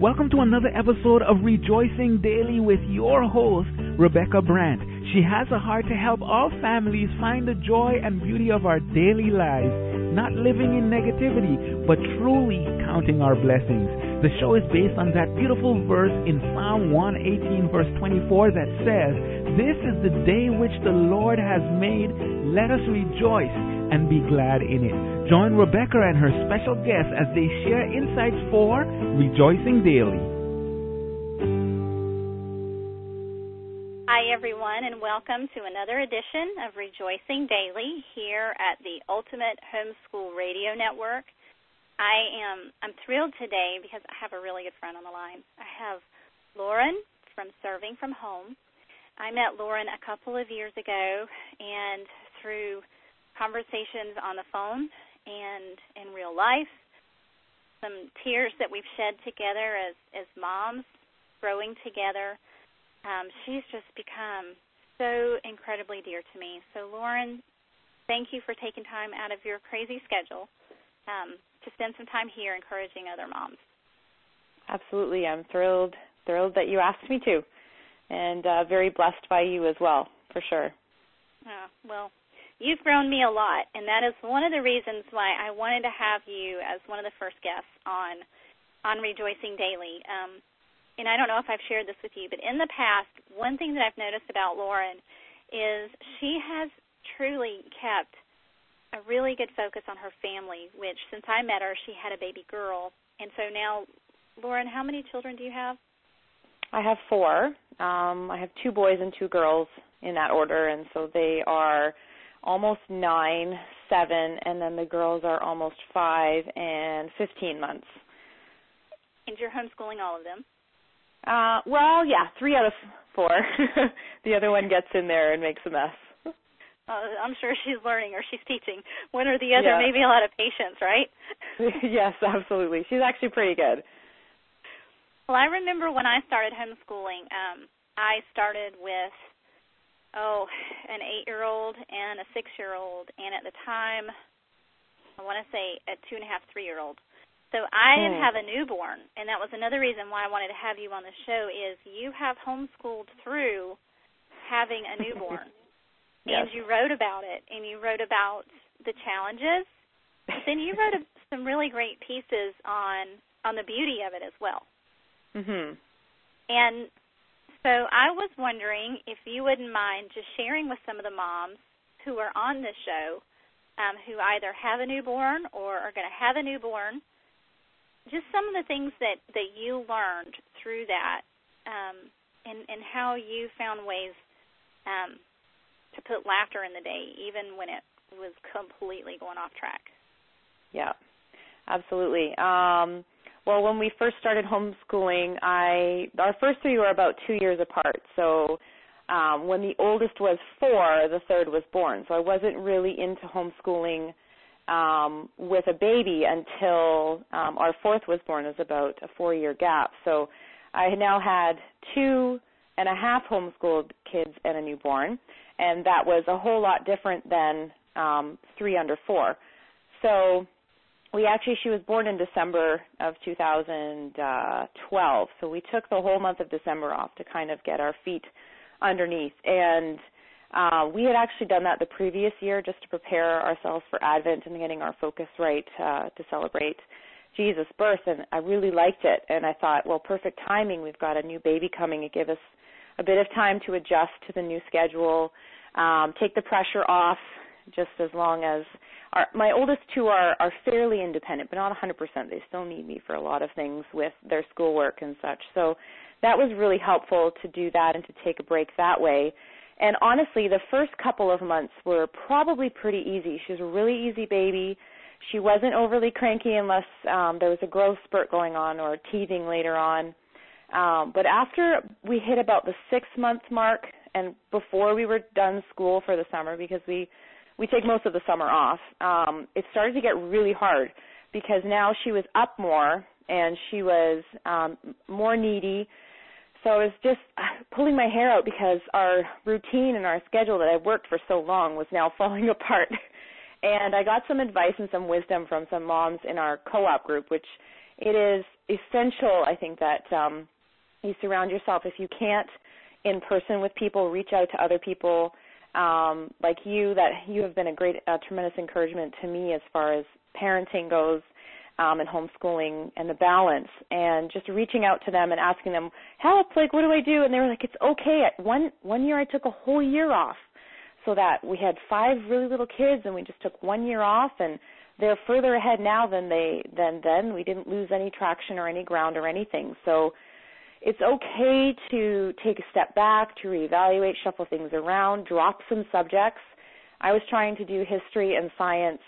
Welcome to another episode of Rejoicing Daily with your host, Rebecca Brandt. She has a heart to help all families find the joy and beauty of our daily lives, not living in negativity, but truly counting our blessings. The show is based on that beautiful verse in Psalm 118, verse 24, that says, This is the day which the Lord has made. Let us rejoice and be glad in it. Join Rebecca and her special guests as they share insights for Rejoicing Daily. Hi, everyone, and welcome to another edition of Rejoicing Daily here at the Ultimate Homeschool Radio Network. I am I'm thrilled today because I have a really good friend on the line. I have Lauren from Serving from Home. I met Lauren a couple of years ago, and through conversations on the phone and in real life, some tears that we've shed together as as moms, growing together. Um, she's just become so incredibly dear to me. So, Lauren, thank you for taking time out of your crazy schedule um, to spend some time here encouraging other moms. Absolutely, I'm thrilled thrilled that you asked me to, and uh, very blessed by you as well, for sure. Uh, well, You've grown me a lot, and that is one of the reasons why I wanted to have you as one of the first guests on on Rejoicing Daily. Um, and I don't know if I've shared this with you, but in the past, one thing that I've noticed about Lauren is she has truly kept a really good focus on her family, which since I met her, she had a baby girl. And so now, Lauren, how many children do you have? I have four. Um, I have two boys and two girls in that order, and so they are almost nine, seven, and then the girls are almost five and 15 months. And you're homeschooling all of them? Uh, well, yeah, three out of four. the other one gets in there and makes a mess. Uh, I'm sure she's learning or she's teaching. One or the other, yeah. maybe a lot of patience, right? yes, absolutely. She's actually pretty good. Well, I remember when I started homeschooling, um, I started with oh, an eight year old and a six year old, and at the time, I want to say a two and a half, three year old. So I didn't hmm. have a newborn, and that was another reason why I wanted to have you on the show. Is you have homeschooled through having a newborn, yes. and you wrote about it, and you wrote about the challenges. But then you wrote a, some really great pieces on on the beauty of it as well. Mhm. And so I was wondering if you wouldn't mind just sharing with some of the moms who are on this show, um, who either have a newborn or are going to have a newborn, just some of the things that that you learned through that, um, and and how you found ways um, to put laughter in the day, even when it was completely going off track. Yeah, absolutely. Um, well, when we first started homeschooling, I our first three were about two years apart. So um, when the oldest was four, the third was born. So I wasn't really into homeschooling um, with a baby until um, our fourth was born. Was about a four-year gap. So I now had two and a half homeschooled kids and a newborn, and that was a whole lot different than um, three under four. So we actually she was born in December of 2012, so we took the whole month of December off to kind of get our feet underneath. And uh, we had actually done that the previous year just to prepare ourselves for Advent and getting our focus right uh, to celebrate Jesus' birth. And I really liked it, and I thought, well, perfect timing. We've got a new baby coming. It gave us a bit of time to adjust to the new schedule, um, take the pressure off, just as long as our, my oldest two are are fairly independent, but not 100%. They still need me for a lot of things with their schoolwork and such. So that was really helpful to do that and to take a break that way. And honestly, the first couple of months were probably pretty easy. She was a really easy baby. She wasn't overly cranky unless um, there was a growth spurt going on or teething later on. Um, but after we hit about the six month mark and before we were done school for the summer, because we we take most of the summer off, um, it started to get really hard because now she was up more and she was um, more needy. So I was just uh, pulling my hair out because our routine and our schedule that I've worked for so long was now falling apart. and I got some advice and some wisdom from some moms in our co-op group, which it is essential, I think, that um, you surround yourself. If you can't in person with people, reach out to other people um, like you. That you have been a great, uh, tremendous encouragement to me as far as parenting goes. Um, and homeschooling and the balance and just reaching out to them and asking them help like what do i do and they were like it's okay one one year i took a whole year off so that we had five really little kids and we just took one year off and they're further ahead now than they than then. We didn't lose any traction or any ground or anything. So it's okay to take a step back, to reevaluate, shuffle things around, drop some subjects. I was trying to do history and science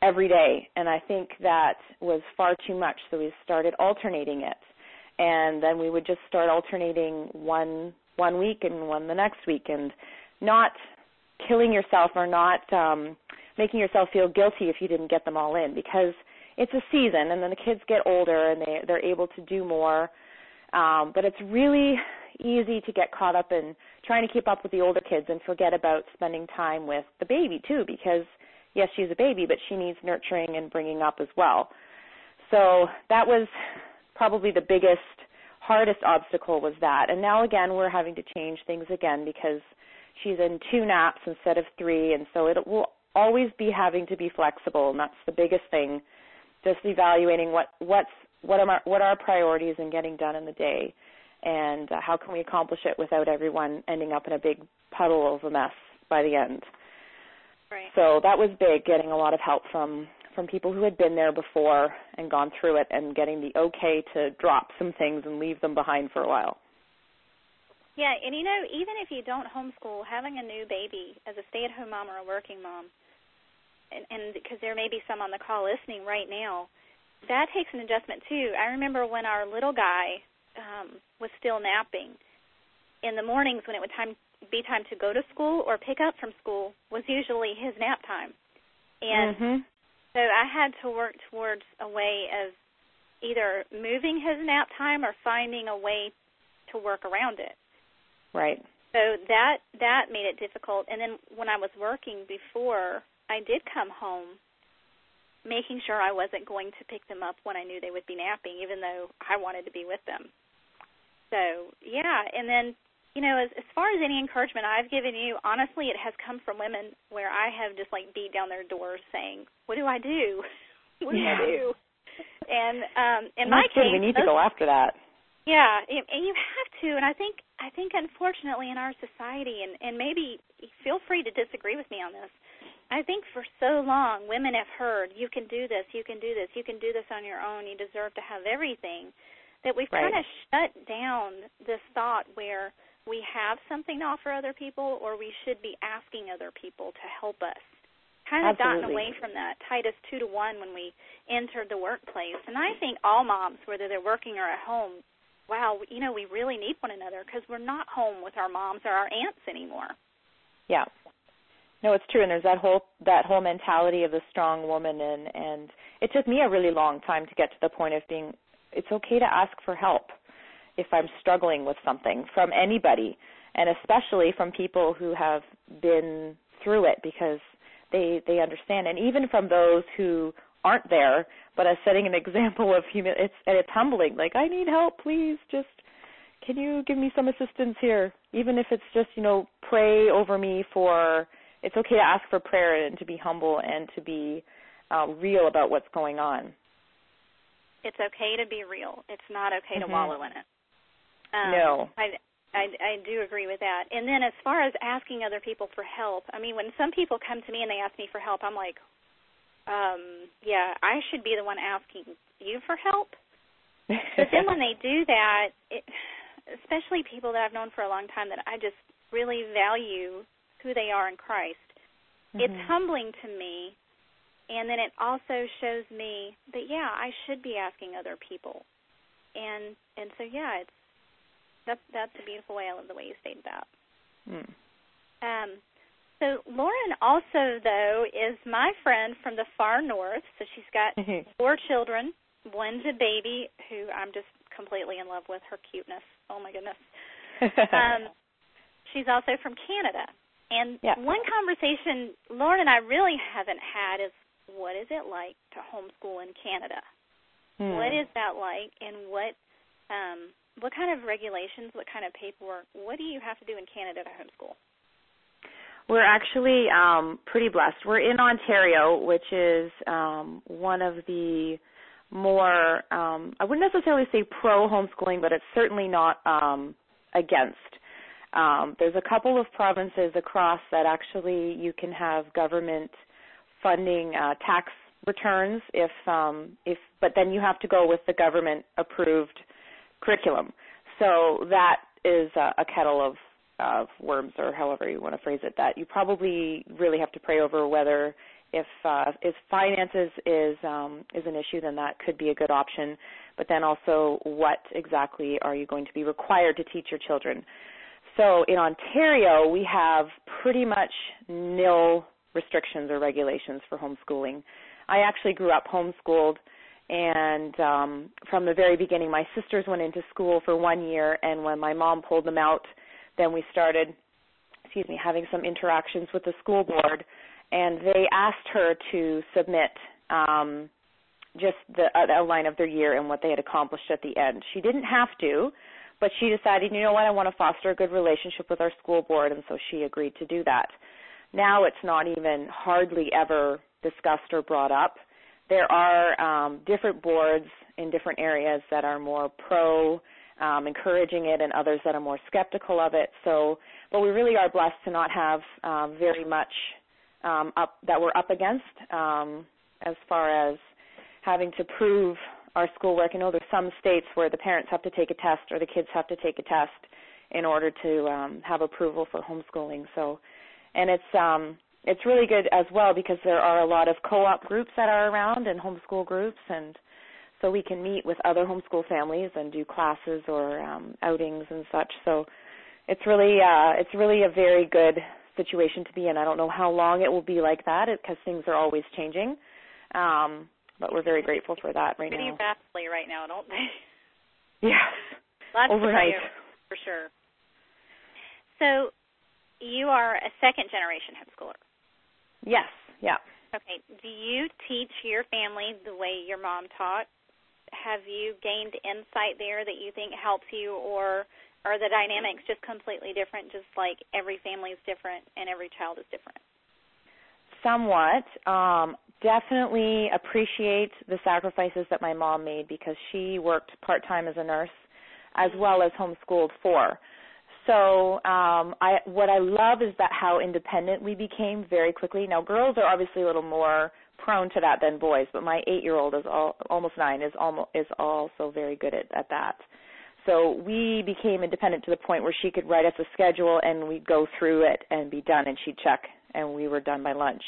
every day, and I think that was far too much. So we started alternating it, and then we would just start alternating one one week and one the next week, and not killing yourself or not um, making yourself feel guilty if you didn't get them all in because it's a season and then the kids get older and they they're able to do more um but it's really easy to get caught up in trying to keep up with the older kids and forget about spending time with the baby too because yes she's a baby but she needs nurturing and bringing up as well so that was probably the biggest hardest obstacle was that and now again we're having to change things again because she's in two naps instead of three and so it will always be having to be flexible, and that's the biggest thing. Just evaluating what what's what are our, what are our priorities and getting done in the day, and uh, how can we accomplish it without everyone ending up in a big puddle of a mess by the end. Right. So that was big, getting a lot of help from from people who had been there before and gone through it, and getting the okay to drop some things and leave them behind for a while. Yeah, and you know, even if you don't homeschool, having a new baby as a stay-at-home mom or a working mom, and, and because there may be some on the call listening right now, that takes an adjustment too. I remember when our little guy um, was still napping. In the mornings, when it would time be time to go to school or pick up from school, was usually his nap time, and mm-hmm. so I had to work towards a way of either moving his nap time or finding a way to work around it. Right. So that that made it difficult. And then when I was working before, I did come home making sure I wasn't going to pick them up when I knew they would be napping, even though I wanted to be with them. So yeah, and then you know, as as far as any encouragement I've given you, honestly, it has come from women where I have just like beat down their doors saying, "What do I do? what do yeah. I do?" And um in my case, we need to go after that. Yeah, and you have to, and I think I think unfortunately in our society, and and maybe feel free to disagree with me on this. I think for so long women have heard, you can do this, you can do this, you can do this on your own, you deserve to have everything, that we've right. kind of shut down this thought where we have something to offer other people or we should be asking other people to help us. Kind of Absolutely. gotten away from that Titus 2 to 1 when we entered the workplace. And I think all moms, whether they're working or at home, wow, you know, we really need one another because we're not home with our moms or our aunts anymore. Yeah, no, it's true, and there's that whole that whole mentality of the strong woman, and and it took me a really long time to get to the point of being. It's okay to ask for help if I'm struggling with something from anybody, and especially from people who have been through it because they they understand, and even from those who aren't there, but as setting an example of human. It's and it's humbling. Like I need help, please. Just can you give me some assistance here, even if it's just you know pray over me for it's okay to ask for prayer and to be humble and to be uh, real about what's going on. It's okay to be real. It's not okay mm-hmm. to wallow in it. Um, no. I, I I do agree with that. And then as far as asking other people for help, I mean, when some people come to me and they ask me for help, I'm like, um, yeah, I should be the one asking you for help. but then when they do that, it, especially people that I've known for a long time that I just really value who they are in Christ. Mm-hmm. It's humbling to me, and then it also shows me that yeah, I should be asking other people, and and so yeah, it's that's that's a beautiful way. I love the way you stated that. Mm. Um, so Lauren also though is my friend from the far north. So she's got four children. One's a baby who I'm just completely in love with her cuteness. Oh my goodness. um, she's also from Canada. And yeah. one conversation Lauren and I really haven't had is what is it like to homeschool in Canada? Hmm. What is that like, and what um, what kind of regulations, what kind of paperwork, what do you have to do in Canada to homeschool? We're actually um, pretty blessed. We're in Ontario, which is um, one of the more um, I wouldn't necessarily say pro homeschooling, but it's certainly not um, against. Um, there's a couple of provinces across that actually you can have government funding uh, tax returns if um, if but then you have to go with the government approved curriculum. So that is a, a kettle of of worms or however you want to phrase it that you probably really have to pray over whether if uh, if finances is um, is an issue then that could be a good option but then also what exactly are you going to be required to teach your children so in Ontario we have pretty much nil restrictions or regulations for homeschooling I actually grew up homeschooled and um from the very beginning my sisters went into school for one year and when my mom pulled them out then we started, excuse me, having some interactions with the school board, and they asked her to submit um, just the uh, outline of their year and what they had accomplished at the end. She didn't have to, but she decided, you know what, I want to foster a good relationship with our school board, and so she agreed to do that. Now it's not even hardly ever discussed or brought up. There are um, different boards in different areas that are more pro um, encouraging it, and others that are more skeptical of it. So, but we really are blessed to not have um, very much um, up that we're up against um, as far as having to prove our schoolwork. I know there's some states where the parents have to take a test or the kids have to take a test in order to um, have approval for homeschooling. So, and it's um, it's really good as well because there are a lot of co-op groups that are around and homeschool groups and so we can meet with other homeschool families and do classes or um, outings and such. So it's really uh, it's really a very good situation to be in. I don't know how long it will be like that because things are always changing. Um, but we're very grateful for that right Pretty now. Pretty rapidly right now, don't they? Yes. Lots Overnight. for sure. So you are a second generation homeschooler. Yes. Yeah. Okay. Do you teach your family the way your mom taught? have you gained insight there that you think helps you, or are the dynamics just completely different, just like every family is different and every child is different? Somewhat. Um, definitely appreciate the sacrifices that my mom made because she worked part time as a nurse as well as homeschooled four. So um, I, what I love is that how independent we became very quickly. Now girls are obviously a little more prone to that than boys, but my eight year old is all, almost nine is almost is also very good at, at that. So we became independent to the point where she could write us a schedule and we'd go through it and be done and she'd check and we were done by lunch.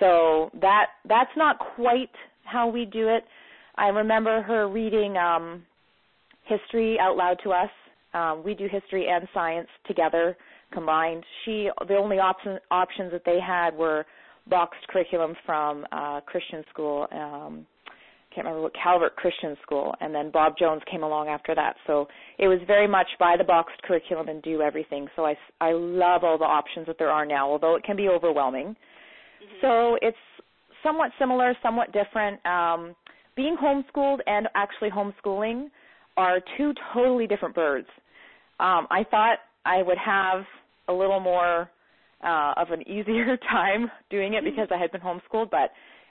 So that that's not quite how we do it. I remember her reading um history out loud to us. Um, we do history and science together combined. She the only option, options that they had were boxed curriculum from uh, Christian school. Um, I can't remember what Calvert Christian School, and then Bob Jones came along after that. So it was very much buy the boxed curriculum and do everything. So I I love all the options that there are now, although it can be overwhelming. Mm-hmm. So it's somewhat similar, somewhat different. Um, being homeschooled and actually homeschooling are two totally different birds. Um, I thought I would have a little more uh, of an easier time doing it because I had been homeschooled, but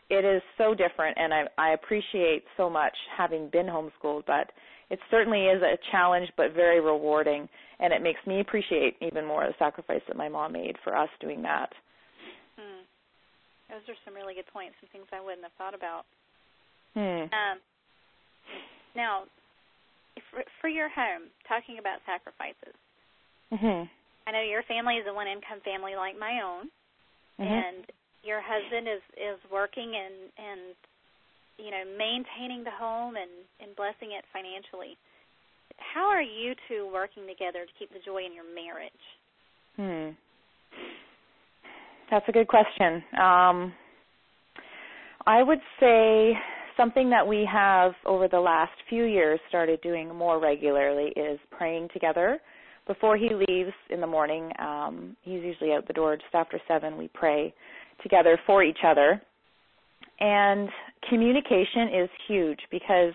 it is so different, and I, I appreciate so much having been homeschooled. But it certainly is a challenge, but very rewarding, and it makes me appreciate even more the sacrifice that my mom made for us doing that. Those are some really good points, some things I wouldn't have thought about. Hmm. Um, now, for, for your home, talking about sacrifices. Mm-hmm. I know your family is a one income family like my own, mm-hmm. and your husband is is working and and you know maintaining the home and and blessing it financially. How are you two working together to keep the joy in your marriage? Hmm. That's a good question. Um, I would say something that we have over the last few years started doing more regularly is praying together before he leaves in the morning, um, he's usually out the door just after seven. We pray together for each other, and communication is huge because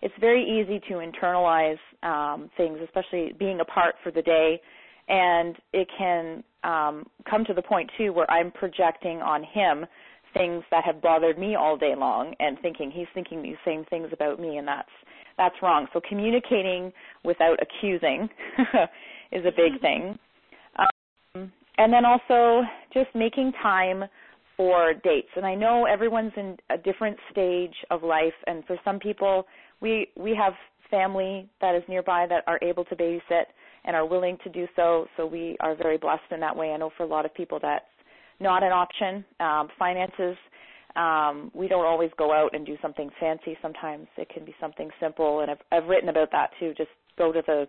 it's very easy to internalize um, things, especially being apart for the day, and it can um, come to the point too where I'm projecting on him things that have bothered me all day long and thinking he's thinking these same things about me and that's that's wrong. So communicating without accusing is a big thing. Um, and then also just making time for dates. And I know everyone's in a different stage of life and for some people we we have family that is nearby that are able to babysit and are willing to do so. So we are very blessed in that way. I know for a lot of people that's not an option. Um, finances, um, we don't always go out and do something fancy. Sometimes it can be something simple, and I've, I've written about that too. Just go to the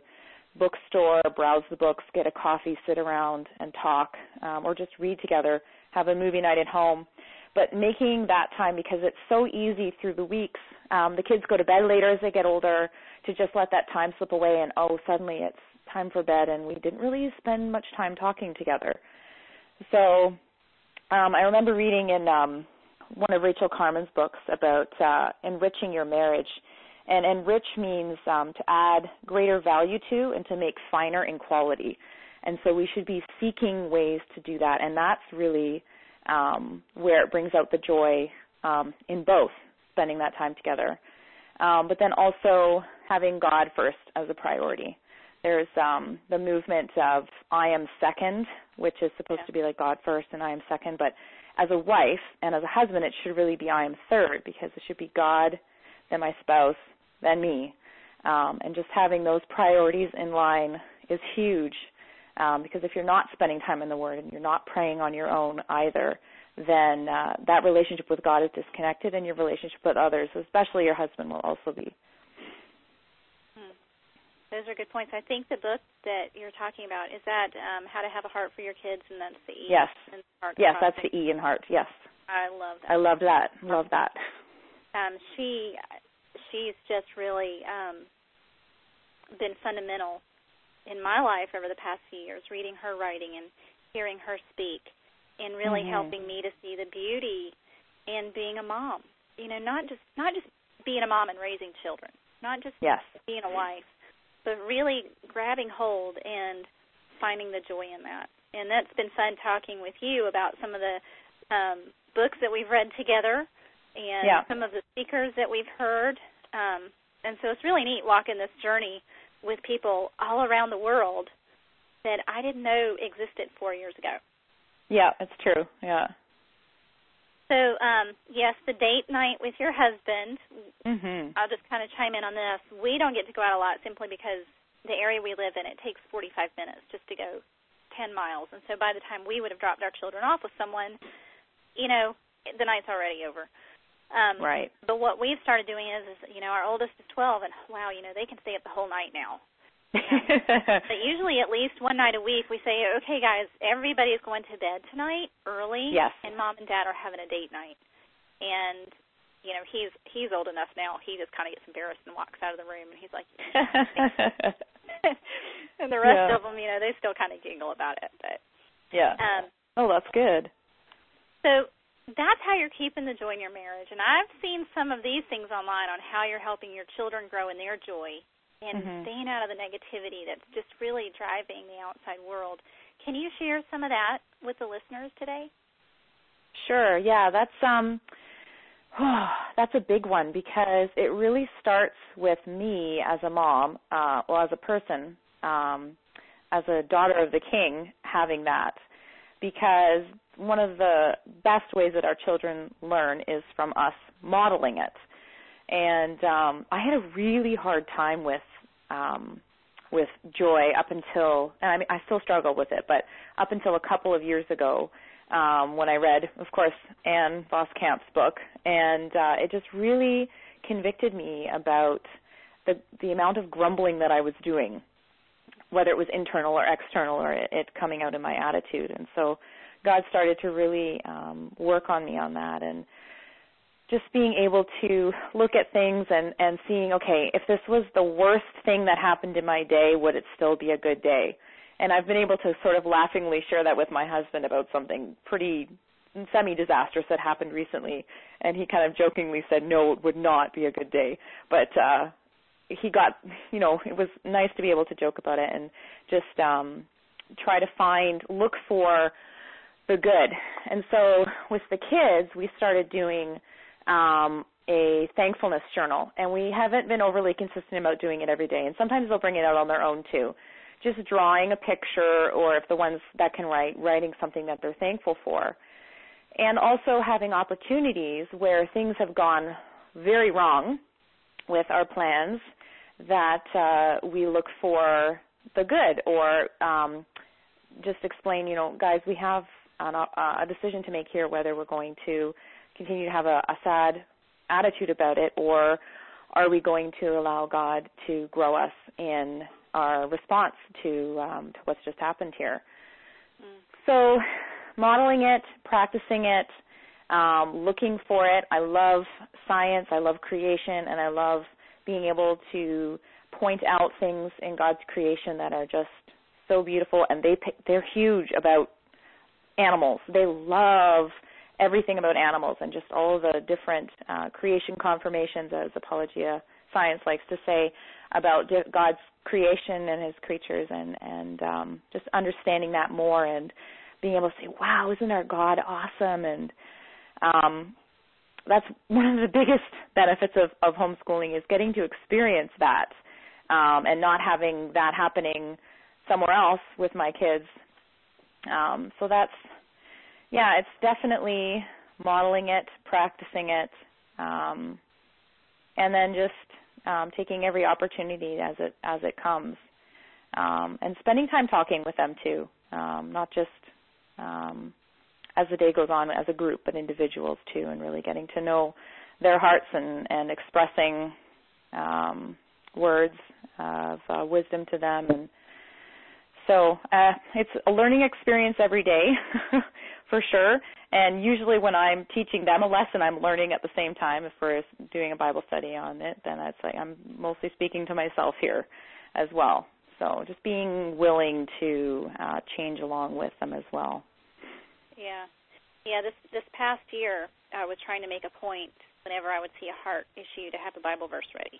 bookstore, browse the books, get a coffee, sit around and talk, um, or just read together, have a movie night at home. But making that time because it's so easy through the weeks. Um, the kids go to bed later as they get older to just let that time slip away, and oh, suddenly it's time for bed, and we didn't really spend much time talking together. So um, I remember reading in um, one of Rachel Carman's books about uh, enriching your marriage. And enrich means um, to add greater value to and to make finer in quality. And so we should be seeking ways to do that. And that's really um, where it brings out the joy um, in both spending that time together. Um, but then also having God first as a priority. There's um, the movement of I am second, which is supposed yeah. to be like God first and I am second. But as a wife and as a husband, it should really be I am third because it should be God, then my spouse, then me. Um, and just having those priorities in line is huge um, because if you're not spending time in the Word and you're not praying on your own either, then uh, that relationship with God is disconnected, and your relationship with others, especially your husband, will also be. Hmm. Those are good points. I think the book that you're talking about is that um, How to Have a Heart for Your Kids, and that's the E. Yes. heart yes, that's the E in heart. Yes. I love that. I love that. Love that. Um, she, she's just really um, been fundamental in my life over the past few years, reading her writing and hearing her speak and really mm-hmm. helping me to see the beauty in being a mom. You know, not just not just being a mom and raising children, not just yes. being a wife, but really grabbing hold and finding the joy in that. And that's been fun talking with you about some of the um, books that we've read together and yeah. some of the speakers that we've heard. Um, and so it's really neat walking this journey with people all around the world that I didn't know existed four years ago. Yeah, it's true. Yeah. So, um, yes, the date night with your husband. Mm-hmm. I'll just kind of chime in on this. We don't get to go out a lot simply because the area we live in it takes 45 minutes just to go 10 miles, and so by the time we would have dropped our children off with someone, you know, the night's already over. Um, right. But what we've started doing is, is, you know, our oldest is 12, and wow, you know, they can stay up the whole night now. but usually at least one night a week we say, okay, guys, everybody's going to bed tonight early, yes. and mom and dad are having a date night. And you know, he's he's old enough now. He just kind of gets embarrassed and walks out of the room, and he's like, and the rest yeah. of them, you know, they still kind of giggle about it. But yeah, um, oh, that's good. So that's how you're keeping the joy in your marriage. And I've seen some of these things online on how you're helping your children grow in their joy and mm-hmm. staying out of the negativity that's just really driving the outside world. Can you share some of that with the listeners today? Sure. Yeah, that's um oh, that's a big one because it really starts with me as a mom, uh well as a person, um as a daughter of the king having that because one of the best ways that our children learn is from us modeling it. And um I had a really hard time with um, with joy up until, and I mean, I still struggle with it, but up until a couple of years ago, um, when I read, of course, Ann Voskamp's book, and uh, it just really convicted me about the the amount of grumbling that I was doing, whether it was internal or external, or it, it coming out in my attitude. And so, God started to really um, work on me on that, and just being able to look at things and and seeing okay if this was the worst thing that happened in my day would it still be a good day and i've been able to sort of laughingly share that with my husband about something pretty semi disastrous that happened recently, and he kind of jokingly said, "No, it would not be a good day." But uh, he got, you know, it was nice to be able to joke about it and just um, try to find, look for the good. And so with the kids, we started doing um, a thankfulness journal, and we haven't been overly consistent about doing it every day. And sometimes they'll bring it out on their own too, just drawing a picture, or if the ones that can write, writing something that they're thankful for, and also having opportunities where things have gone very wrong with our plans that uh, we look for the good, or um, just explain, you know, guys, we have an, uh, a decision to make here whether we're going to continue to have a, a sad attitude about it, or are we going to allow God to grow us in our response to um, to what's just happened here? Mm. So, modeling it, practicing it, um, looking for it. I love science. I love creation, and I love being able to point out things in God's creation that are just so beautiful. And they they're huge about animals. They love everything about animals and just all the different uh, creation confirmations, as Apologia Science likes to say, about God's creation and His creatures, and and um, just understanding that more and being able to say, "Wow, isn't our God awesome?" and um, that's one of the biggest benefits of, of homeschooling is getting to experience that um, and not having that happening somewhere else with my kids. Um, so that's yeah, it's definitely modeling it, practicing it, um, and then just um, taking every opportunity as it as it comes, um, and spending time talking with them too, um, not just um, as the day goes on as a group, but individuals too, and really getting to know their hearts and and expressing um, words of uh, wisdom to them. And so uh, it's a learning experience every day, for sure. And usually, when I'm teaching them a lesson, I'm learning at the same time. If we're doing a Bible study on it, then it's like I'm mostly speaking to myself here as well. So just being willing to uh, change along with them as well. Yeah, yeah. This this past year, I was trying to make a point whenever I would see a heart issue to have a Bible verse ready.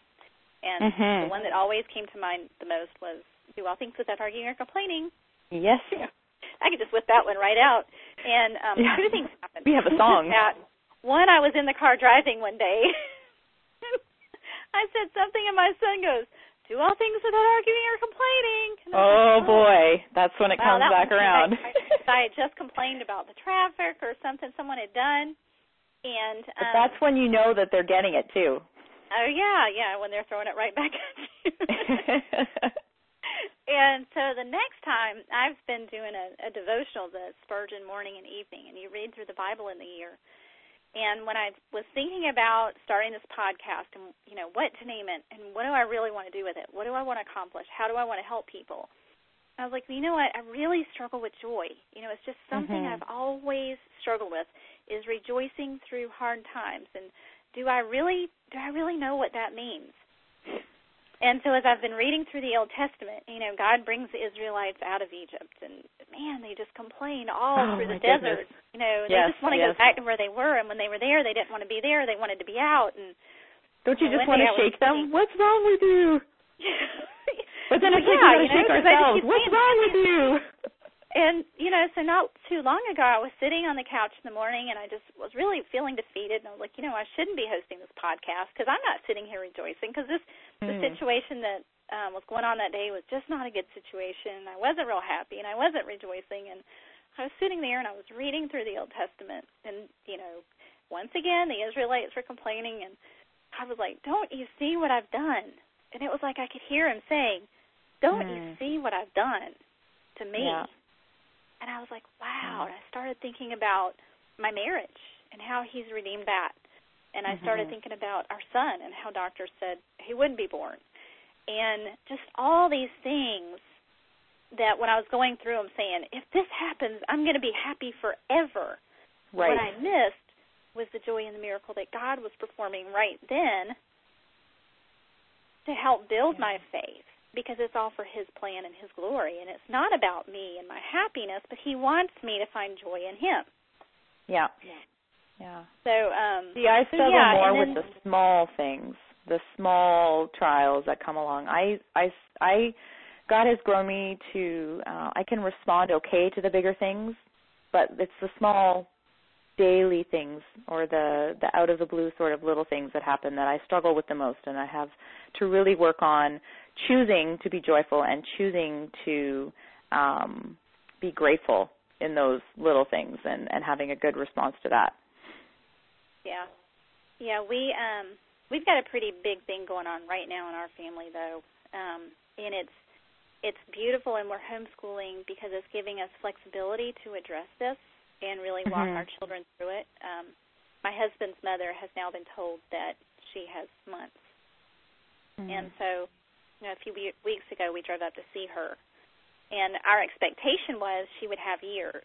And mm-hmm. the one that always came to mind the most was do all things without arguing or complaining. Yes. I could just whip that one right out. And um yeah. two things happened. We have a song. At, one, I was in the car driving one day. I said something, and my son goes, "Do all things without arguing or complaining." oh like, oh boy, that's when it comes back around. I had just complained about the traffic or something someone had done, and um, but that's when you know that they're getting it too. Oh yeah, yeah, when they're throwing it right back at you. and so the next time I've been doing a, a devotional, the Spurgeon morning and evening, and you read through the Bible in the year. And when I was thinking about starting this podcast and you know what to name it and what do I really want to do with it? What do I want to accomplish? How do I want to help people? I was like, you know what? I really struggle with joy. You know, it's just something mm-hmm. I've always struggled with is rejoicing through hard times. And do I really do I really know what that means? And so as I've been reading through the Old Testament, you know, God brings the Israelites out of Egypt and man, they just complain all oh, through the desert. You know, yes, they just want to yes. go back to where they were and when they were there they didn't want to be there, they wanted to be out and Don't you just want to shake them? What's wrong with you? but then well, it's like yeah, we gotta you know, shake ourselves. What's wrong with you? And you know, so not too long ago, I was sitting on the couch in the morning, and I just was really feeling defeated, and I was like, you know, I shouldn't be hosting this podcast because I'm not sitting here rejoicing because this mm. the situation that um, was going on that day was just not a good situation. I wasn't real happy, and I wasn't rejoicing, and I was sitting there and I was reading through the Old Testament, and you know, once again the Israelites were complaining, and I was like, don't you see what I've done? And it was like I could hear him saying, don't mm. you see what I've done to me? Yeah and I was like, wow. And I started thinking about my marriage and how he's redeemed that. And I started mm-hmm. thinking about our son and how doctors said he wouldn't be born. And just all these things that when I was going through them saying, if this happens, I'm going to be happy forever. Right. What I missed was the joy and the miracle that God was performing right then to help build my faith because it's all for his plan and his glory and it's not about me and my happiness but he wants me to find joy in him Yeah. Yeah. Yeah. So um See, I so struggle yeah, more and with the small things, the small trials that come along. I I I God has grown me to uh I can respond okay to the bigger things, but it's the small daily things or the the out of the blue sort of little things that happen that I struggle with the most and I have to really work on choosing to be joyful and choosing to um be grateful in those little things and and having a good response to that. Yeah. Yeah, we um we've got a pretty big thing going on right now in our family though. Um and it's it's beautiful and we're homeschooling because it's giving us flexibility to address this and really walk Mhm. our children through it. Um my husband's mother has now been told that she has months. And so, you know, a few weeks ago we drove up to see her. And our expectation was she would have years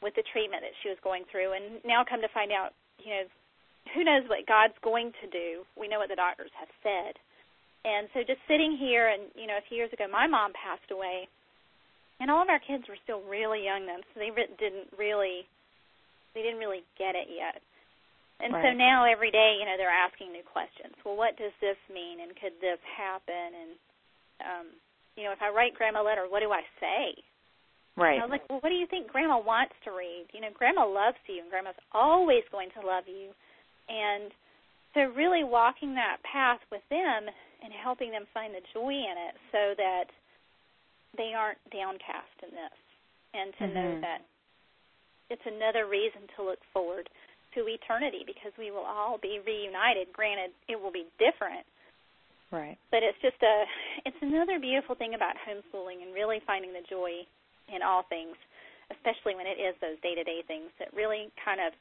with the treatment that she was going through and now come to find out you know, who knows what God's going to do. We know what the doctors have said. And so just sitting here and, you know, a few years ago my mom passed away and all of our kids were still really young then, so they re- didn't really they didn't really get it yet. And so now every day, you know, they're asking new questions. Well, what does this mean and could this happen and um you know, if I write grandma a letter, what do I say? Right. And I was like, well, what do you think Grandma wants to read? You know, Grandma loves you, and Grandma's always going to love you. And so, really walking that path with them and helping them find the joy in it so that they aren't downcast in this, and to know Mhm. that it's another reason to look forward to eternity because we will all be reunited. Granted, it will be different, Right. but it's just a it's another beautiful thing about homeschooling and really finding the joy in all things especially when it is those day to day things that really kind of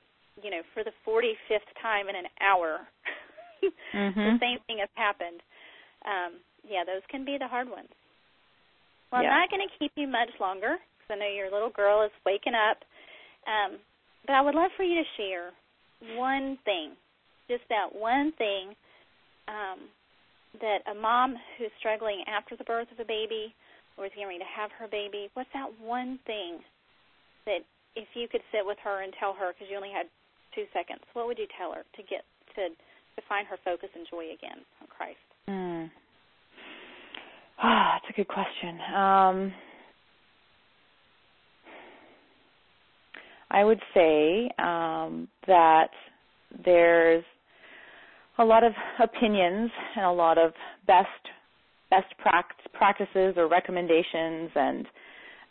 you know for the 45th time in an hour the Mhm. same thing has happened um yeah those can be the hard ones well Yeah. i'm not going to keep you much longer because i know your little girl is waking up um but i would love for you to share one thing just that one thing um that a mom who's struggling after the birth of a baby or is getting ready to have her baby, what's that one thing that if you could sit with her and tell her because you only had two seconds, what would you tell her to get to to find her focus and joy again on Christ? Ah, that's a good question. Um, I would say um, that there's a lot of opinions and a lot of best best practices or recommendations, and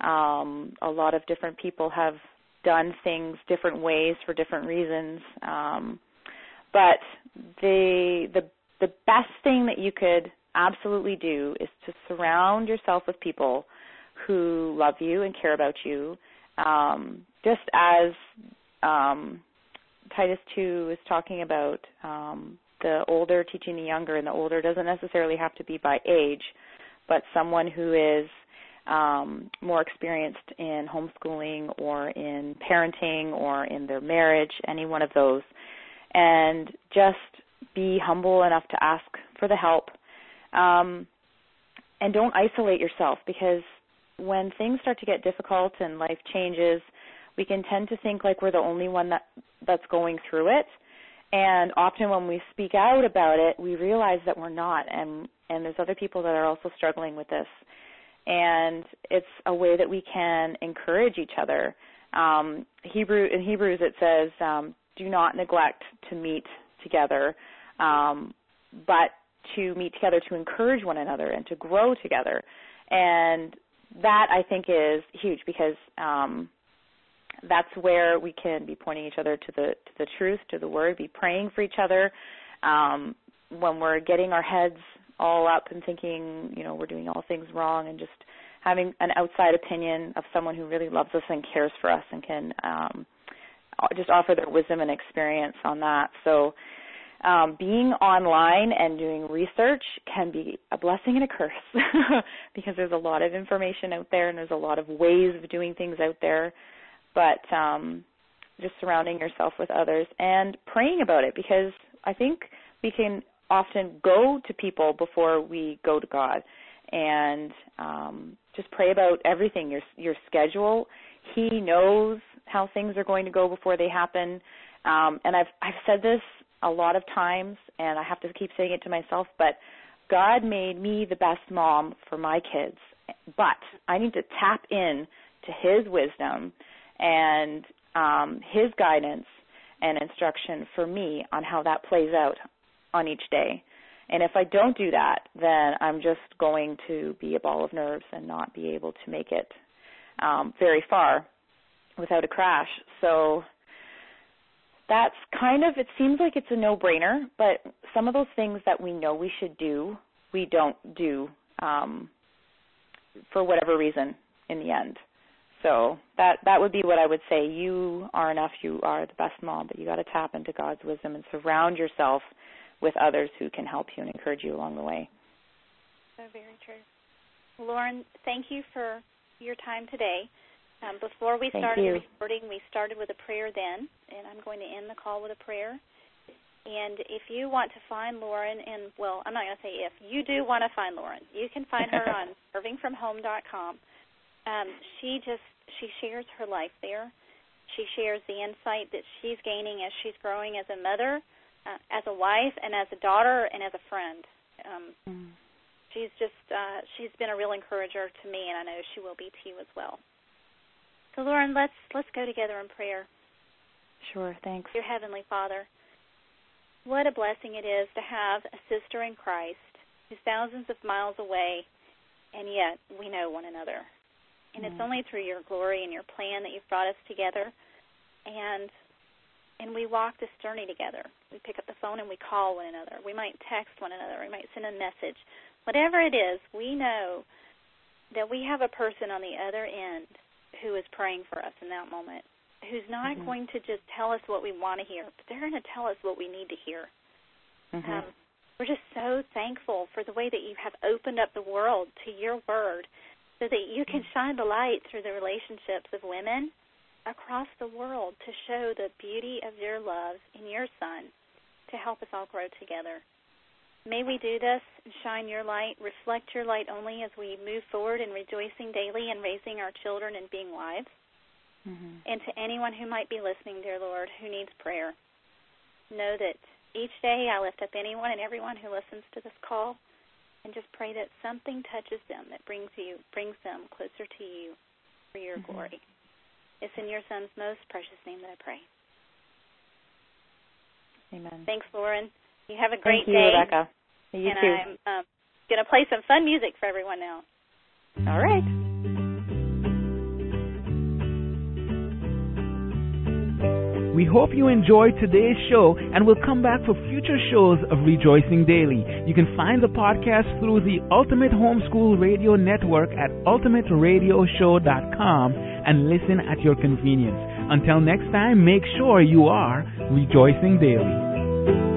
um, a lot of different people have done things different ways for different reasons. Um, but the the the best thing that you could absolutely do is to surround yourself with people who love you and care about you. Um, just as um, Titus 2 is talking about um, the older teaching the younger, and the older doesn't necessarily have to be by age, but someone who is um, more experienced in homeschooling or in parenting or in their marriage, any one of those, and just be humble enough to ask for the help. Um, and don't isolate yourself because when things start to get difficult and life changes, we can tend to think like we're the only one that that's going through it. And often when we speak out about it, we realize that we're not and and there's other people that are also struggling with this. And it's a way that we can encourage each other. Um, Hebrew in Hebrews it says, um, "Do not neglect to meet together, um, but to meet together to encourage one another and to grow together." And that I think is huge because um, that's where we can be pointing each other to the to the truth, to the word, be praying for each other. Um, when we're getting our heads all up and thinking, you know, we're doing all things wrong, and just having an outside opinion of someone who really loves us and cares for us and can um, just offer their wisdom and experience on that. So. Um, being online and doing research can be a blessing and a curse because there's a lot of information out there and there's a lot of ways of doing things out there but um, just surrounding yourself with others and praying about it because I think we can often go to people before we go to God and um, just pray about everything your your schedule. He knows how things are going to go before they happen. Um, and I've I've said this a lot of times, and I have to keep saying it to myself, but God made me the best mom for my kids, but I need to tap in to His wisdom and um, His guidance and instruction for me on how that plays out on each day. And if I don't do that, then I'm just going to be a ball of nerves and not be able to make it um, very far without a crash. So that's kind of it seems like it's a no-brainer, but some of those things that we know we should do, we don't do um, for whatever reason in the end. So that that would be what I would say. You are enough. You are the best mom, but you got to tap into God's wisdom and surround yourself with others who can help you and encourage you along the way. So very true. Lauren, thank you for your time today. Um, before we thank started you. the recording, we started with a prayer then, and I'm going to end the call with a prayer. And if you want to find Lauren, and well, I'm not going to say if, you do want to find Lauren, you can find her on servingfromhome.com. Um, she just she shares her life there. She shares the insight that she's gaining as she's growing as a mother, uh, as a wife, and as a daughter, and as a friend. Um, mm. She's just uh, she's been a real encourager to me, and I know she will be to you as well. So, Lauren, let's let's go together in prayer. Sure, thanks. Dear Heavenly Father, what a blessing it is to have a sister in Christ who's thousands of miles away, and yet we know one another. And it's Mm. only through your glory and your plan that you've brought us together, and and we walk this journey together. We pick up the phone and we call one another. We might text one another. We might send a message. Whatever it is, we know that we have a person on the other end who is praying for us in that moment, who's not Mhm. going to just tell us what we want to hear, but they're going to tell us what we need to hear. Mhm. Um, we're just so thankful for the way that you have opened up the world to your word so that you can shine the light through the relationships of women across the world to show the beauty of your love in your son to help us all grow together. May we do this and shine your light, reflect your light only as we move forward in rejoicing daily and raising our children and being wives. Mhm. And to anyone who might be listening, dear Lord, who needs prayer, know that each day I lift up anyone and everyone who listens to this call and just pray that something touches them that brings you brings them closer to you for your Mhm. glory. It's in your son's most precious name that I pray. Amen. Thanks, Lauren. You have a great Thank you, day. Rebecca. You and too. I'm um, going to play some fun music for everyone now. All right. We hope you enjoyed today's show and will come back for future shows of Rejoicing Daily. You can find the podcast through the Ultimate Homeschool Radio Network at ultimateradioshow.com and listen at your convenience. Until next time, make sure you are rejoicing daily.